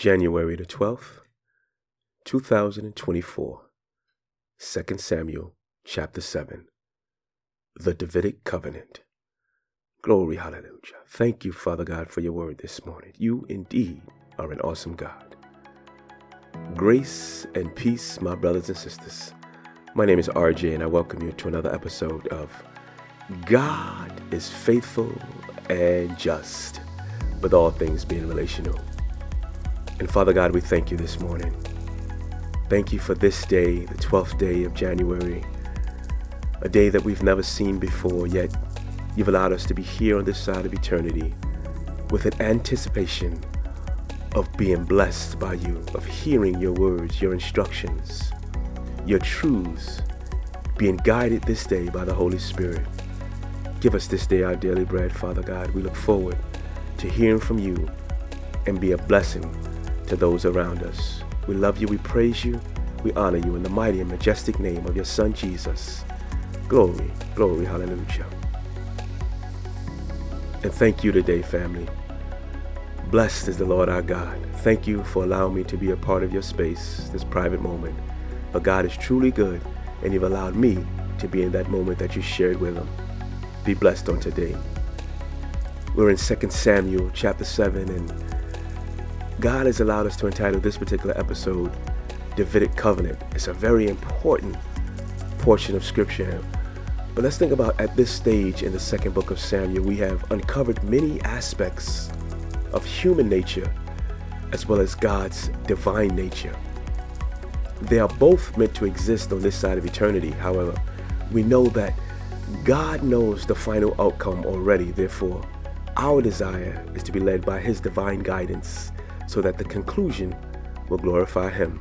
January the 12th, 2024. 2 Samuel chapter 7. The Davidic Covenant. Glory, hallelujah. Thank you, Father God, for your word this morning. You indeed are an awesome God. Grace and peace, my brothers and sisters. My name is RJ, and I welcome you to another episode of God is Faithful and Just, with all things being relational. And Father God, we thank you this morning. Thank you for this day, the 12th day of January, a day that we've never seen before, yet you've allowed us to be here on this side of eternity with an anticipation of being blessed by you, of hearing your words, your instructions, your truths, being guided this day by the Holy Spirit. Give us this day our daily bread, Father God. We look forward to hearing from you and be a blessing to those around us. We love you, we praise you, we honor you in the mighty and majestic name of your Son Jesus. Glory, glory, hallelujah. And thank you today, family. Blessed is the Lord our God. Thank you for allowing me to be a part of your space, this private moment. But God is truly good, and you've allowed me to be in that moment that you shared with him. Be blessed on today. We're in 2 Samuel chapter 7, and God has allowed us to entitle this particular episode Davidic Covenant. It's a very important portion of scripture. But let's think about at this stage in the second book of Samuel, we have uncovered many aspects of human nature as well as God's divine nature. They are both meant to exist on this side of eternity. However, we know that God knows the final outcome already. Therefore, our desire is to be led by His divine guidance so that the conclusion will glorify Him.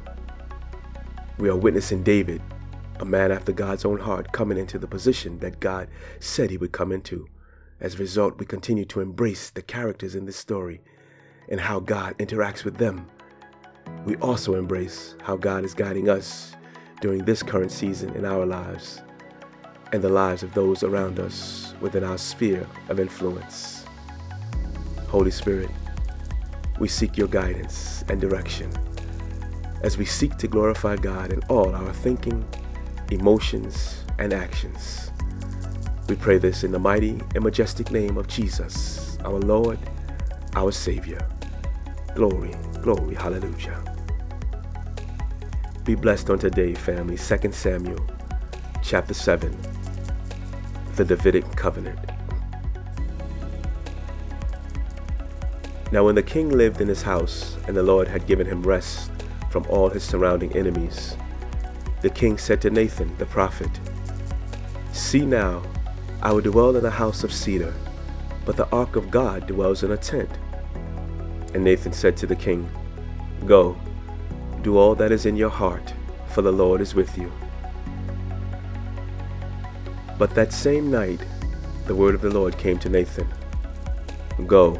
We are witnessing David, a man after God's own heart, coming into the position that God said he would come into. As a result, we continue to embrace the characters in this story and how God interacts with them. We also embrace how God is guiding us during this current season in our lives and the lives of those around us within our sphere of influence. Holy Spirit, we seek your guidance and direction as we seek to glorify God in all our thinking, emotions, and actions. We pray this in the mighty and majestic name of Jesus, our Lord, our Savior. Glory, glory, hallelujah. Be blessed on today, family. 2 Samuel chapter 7, the Davidic covenant. Now, when the king lived in his house, and the Lord had given him rest from all his surrounding enemies, the king said to Nathan the prophet, See now, I will dwell in a house of cedar, but the ark of God dwells in a tent. And Nathan said to the king, Go, do all that is in your heart, for the Lord is with you. But that same night, the word of the Lord came to Nathan Go,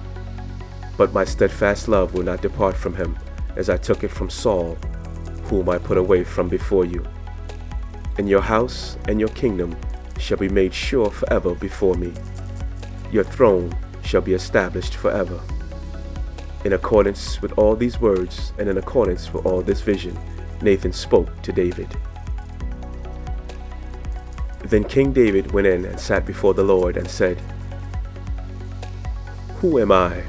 But my steadfast love will not depart from him, as I took it from Saul, whom I put away from before you. And your house and your kingdom shall be made sure forever before me. Your throne shall be established forever. In accordance with all these words and in accordance with all this vision, Nathan spoke to David. Then King David went in and sat before the Lord and said, Who am I,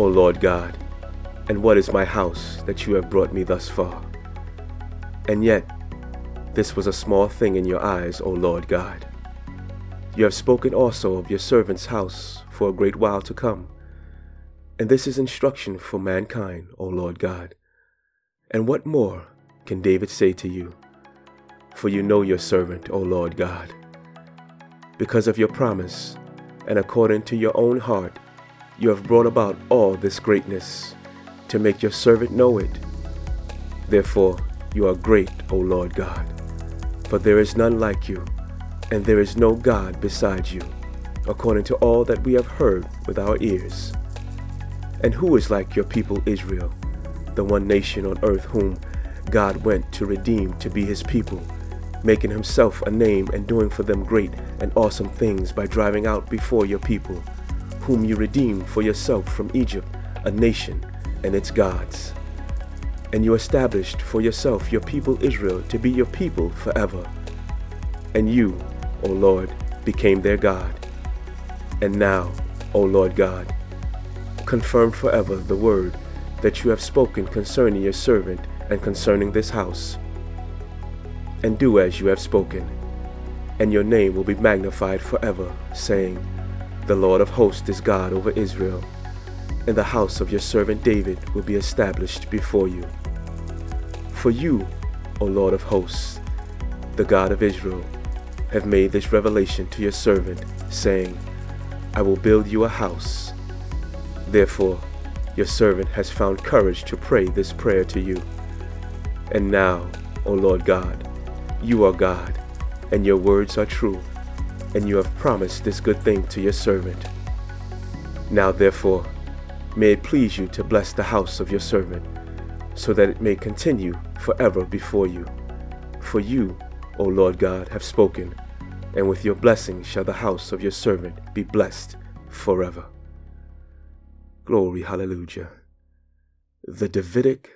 O Lord God, and what is my house that you have brought me thus far? And yet, this was a small thing in your eyes, O Lord God. You have spoken also of your servant's house for a great while to come. And this is instruction for mankind, O Lord God. And what more can David say to you? For you know your servant, O Lord God. Because of your promise, and according to your own heart, you have brought about all this greatness, to make your servant know it. Therefore, you are great, O Lord God. For there is none like you, and there is no God besides you, according to all that we have heard with our ears. And who is like your people Israel, the one nation on earth whom God went to redeem to be his people, making himself a name and doing for them great and awesome things by driving out before your people, whom you redeemed for yourself from Egypt, a nation and its gods? and you established for yourself your people Israel to be your people forever. And you, O Lord, became their God. And now, O Lord God, confirm forever the word that you have spoken concerning your servant and concerning this house. And do as you have spoken, and your name will be magnified forever, saying, The Lord of hosts is God over Israel, and the house of your servant David will be established before you. For you, O Lord of hosts, the God of Israel, have made this revelation to your servant, saying, I will build you a house. Therefore, your servant has found courage to pray this prayer to you. And now, O Lord God, you are God, and your words are true, and you have promised this good thing to your servant. Now, therefore, may it please you to bless the house of your servant so that it may continue forever before you. For you, O Lord God, have spoken, and with your blessing shall the house of your servant be blessed forever. Glory, hallelujah. The Davidic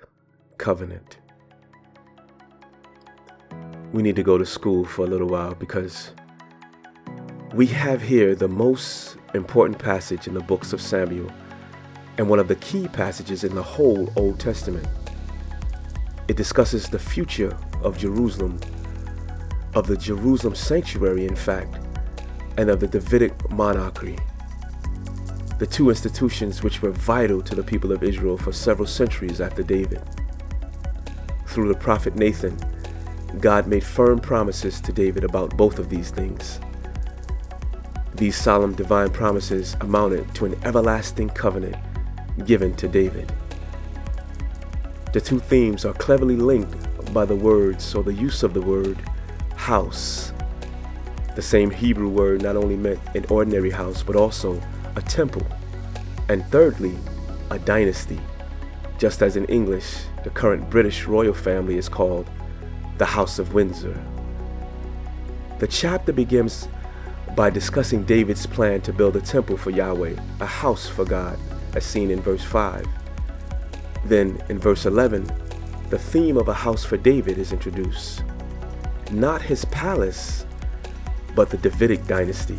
Covenant. We need to go to school for a little while because we have here the most important passage in the books of Samuel and one of the key passages in the whole Old Testament. It discusses the future of Jerusalem, of the Jerusalem sanctuary, in fact, and of the Davidic monarchy, the two institutions which were vital to the people of Israel for several centuries after David. Through the prophet Nathan, God made firm promises to David about both of these things. These solemn divine promises amounted to an everlasting covenant given to David. The two themes are cleverly linked by the words or the use of the word house. The same Hebrew word not only meant an ordinary house, but also a temple. And thirdly, a dynasty, just as in English, the current British royal family is called the House of Windsor. The chapter begins by discussing David's plan to build a temple for Yahweh, a house for God, as seen in verse 5. Then in verse 11, the theme of a house for David is introduced. Not his palace, but the Davidic dynasty.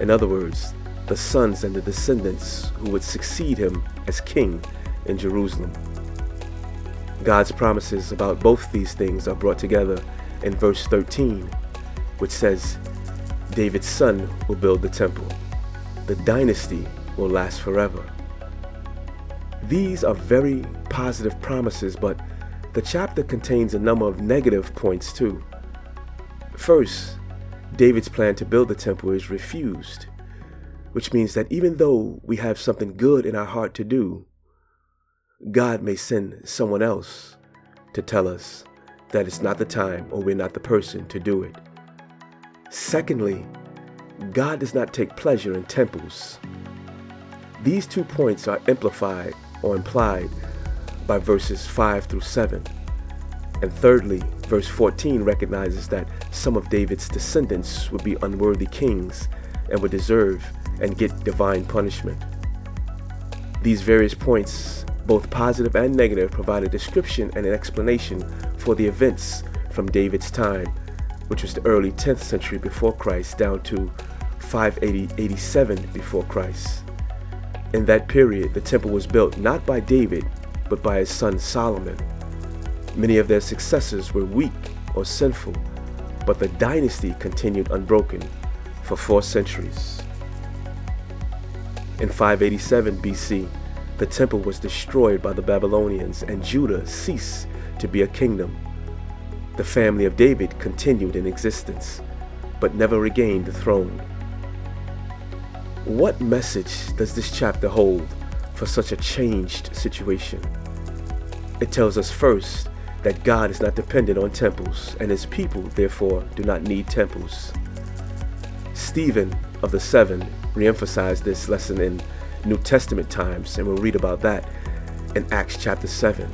In other words, the sons and the descendants who would succeed him as king in Jerusalem. God's promises about both these things are brought together in verse 13, which says, David's son will build the temple. The dynasty will last forever. These are very positive promises, but the chapter contains a number of negative points too. First, David's plan to build the temple is refused, which means that even though we have something good in our heart to do, God may send someone else to tell us that it's not the time or we're not the person to do it. Secondly, God does not take pleasure in temples. These two points are amplified or implied by verses 5 through 7. And thirdly, verse 14 recognizes that some of David's descendants would be unworthy kings and would deserve and get divine punishment. These various points, both positive and negative, provide a description and an explanation for the events from David's time, which was the early 10th century before Christ down to 587 before Christ. In that period, the temple was built not by David, but by his son Solomon. Many of their successors were weak or sinful, but the dynasty continued unbroken for four centuries. In 587 BC, the temple was destroyed by the Babylonians and Judah ceased to be a kingdom. The family of David continued in existence, but never regained the throne. What message does this chapter hold for such a changed situation? It tells us first that God is not dependent on temples, and his people, therefore, do not need temples. Stephen of the Seven reemphasized this lesson in New Testament times, and we'll read about that in Acts chapter 7.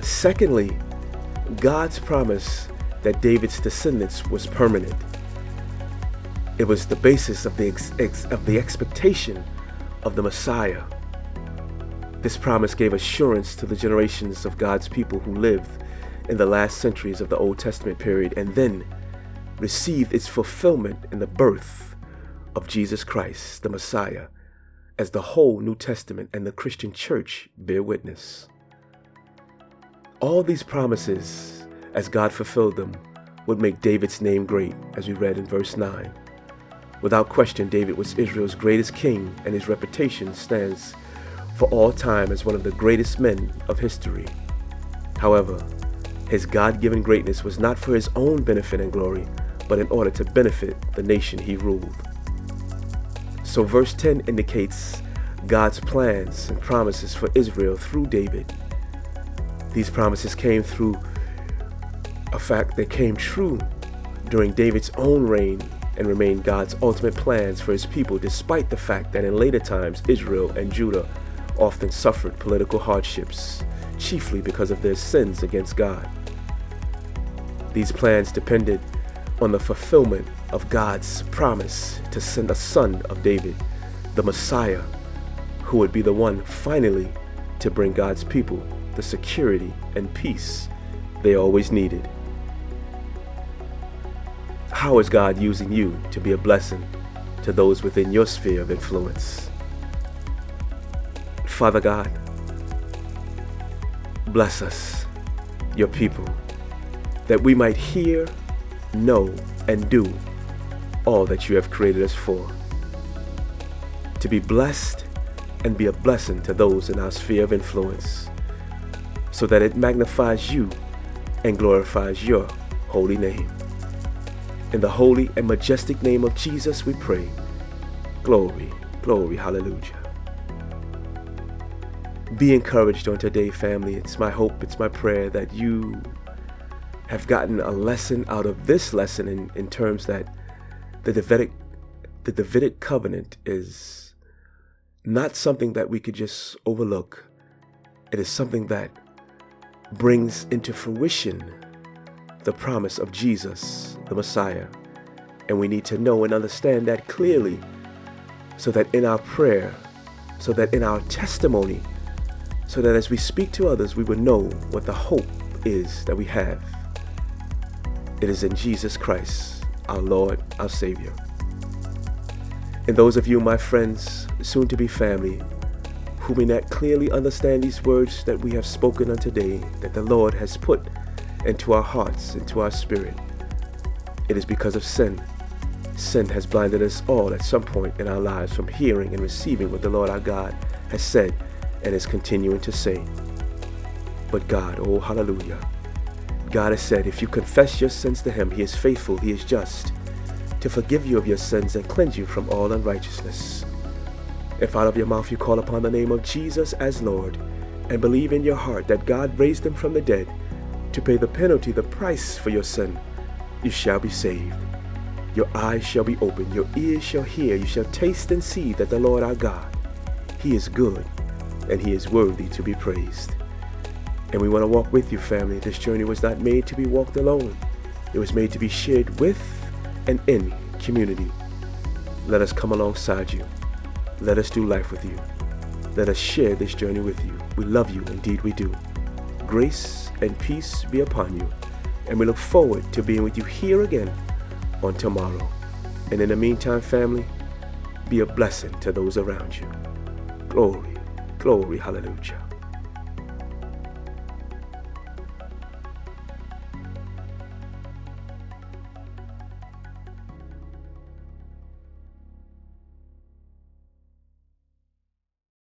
Secondly, God's promise that David's descendants was permanent. It was the basis of the, ex- ex- of the expectation of the Messiah. This promise gave assurance to the generations of God's people who lived in the last centuries of the Old Testament period and then received its fulfillment in the birth of Jesus Christ, the Messiah, as the whole New Testament and the Christian church bear witness. All these promises, as God fulfilled them, would make David's name great, as we read in verse 9. Without question, David was Israel's greatest king, and his reputation stands for all time as one of the greatest men of history. However, his God given greatness was not for his own benefit and glory, but in order to benefit the nation he ruled. So, verse 10 indicates God's plans and promises for Israel through David. These promises came through a fact that came true during David's own reign and remain God's ultimate plans for his people, despite the fact that in later times Israel and Judah often suffered political hardships, chiefly because of their sins against God. These plans depended on the fulfillment of God's promise to send a son of David, the Messiah, who would be the one finally to bring God's people the security and peace they always needed. How is God using you to be a blessing to those within your sphere of influence? Father God, bless us, your people, that we might hear, know, and do all that you have created us for. To be blessed and be a blessing to those in our sphere of influence, so that it magnifies you and glorifies your holy name. In the holy and majestic name of Jesus, we pray. Glory, glory, hallelujah. Be encouraged on today, family. It's my hope, it's my prayer that you have gotten a lesson out of this lesson in, in terms that the Davidic, the Davidic covenant is not something that we could just overlook. It is something that brings into fruition the promise of Jesus, the Messiah. And we need to know and understand that clearly so that in our prayer, so that in our testimony, so that as we speak to others, we will know what the hope is that we have. It is in Jesus Christ, our Lord, our Savior. And those of you, my friends, soon to be family, who may not clearly understand these words that we have spoken on today, that the Lord has put into our hearts, into our spirit. It is because of sin. Sin has blinded us all at some point in our lives from hearing and receiving what the Lord our God has said and is continuing to say. But God, oh hallelujah, God has said, if you confess your sins to Him, He is faithful, He is just to forgive you of your sins and cleanse you from all unrighteousness. If out of your mouth you call upon the name of Jesus as Lord and believe in your heart that God raised Him from the dead to pay the penalty, the price for your sin, you shall be saved. Your eyes shall be opened, your ears shall hear, you shall taste and see that the Lord our God, He is good and He is worthy to be praised. And we want to walk with you, family. This journey was not made to be walked alone, it was made to be shared with and in community. Let us come alongside you. Let us do life with you. Let us share this journey with you. We love you, indeed we do. Grace and peace be upon you. And we look forward to being with you here again on tomorrow. And in the meantime, family, be a blessing to those around you. Glory, glory, hallelujah.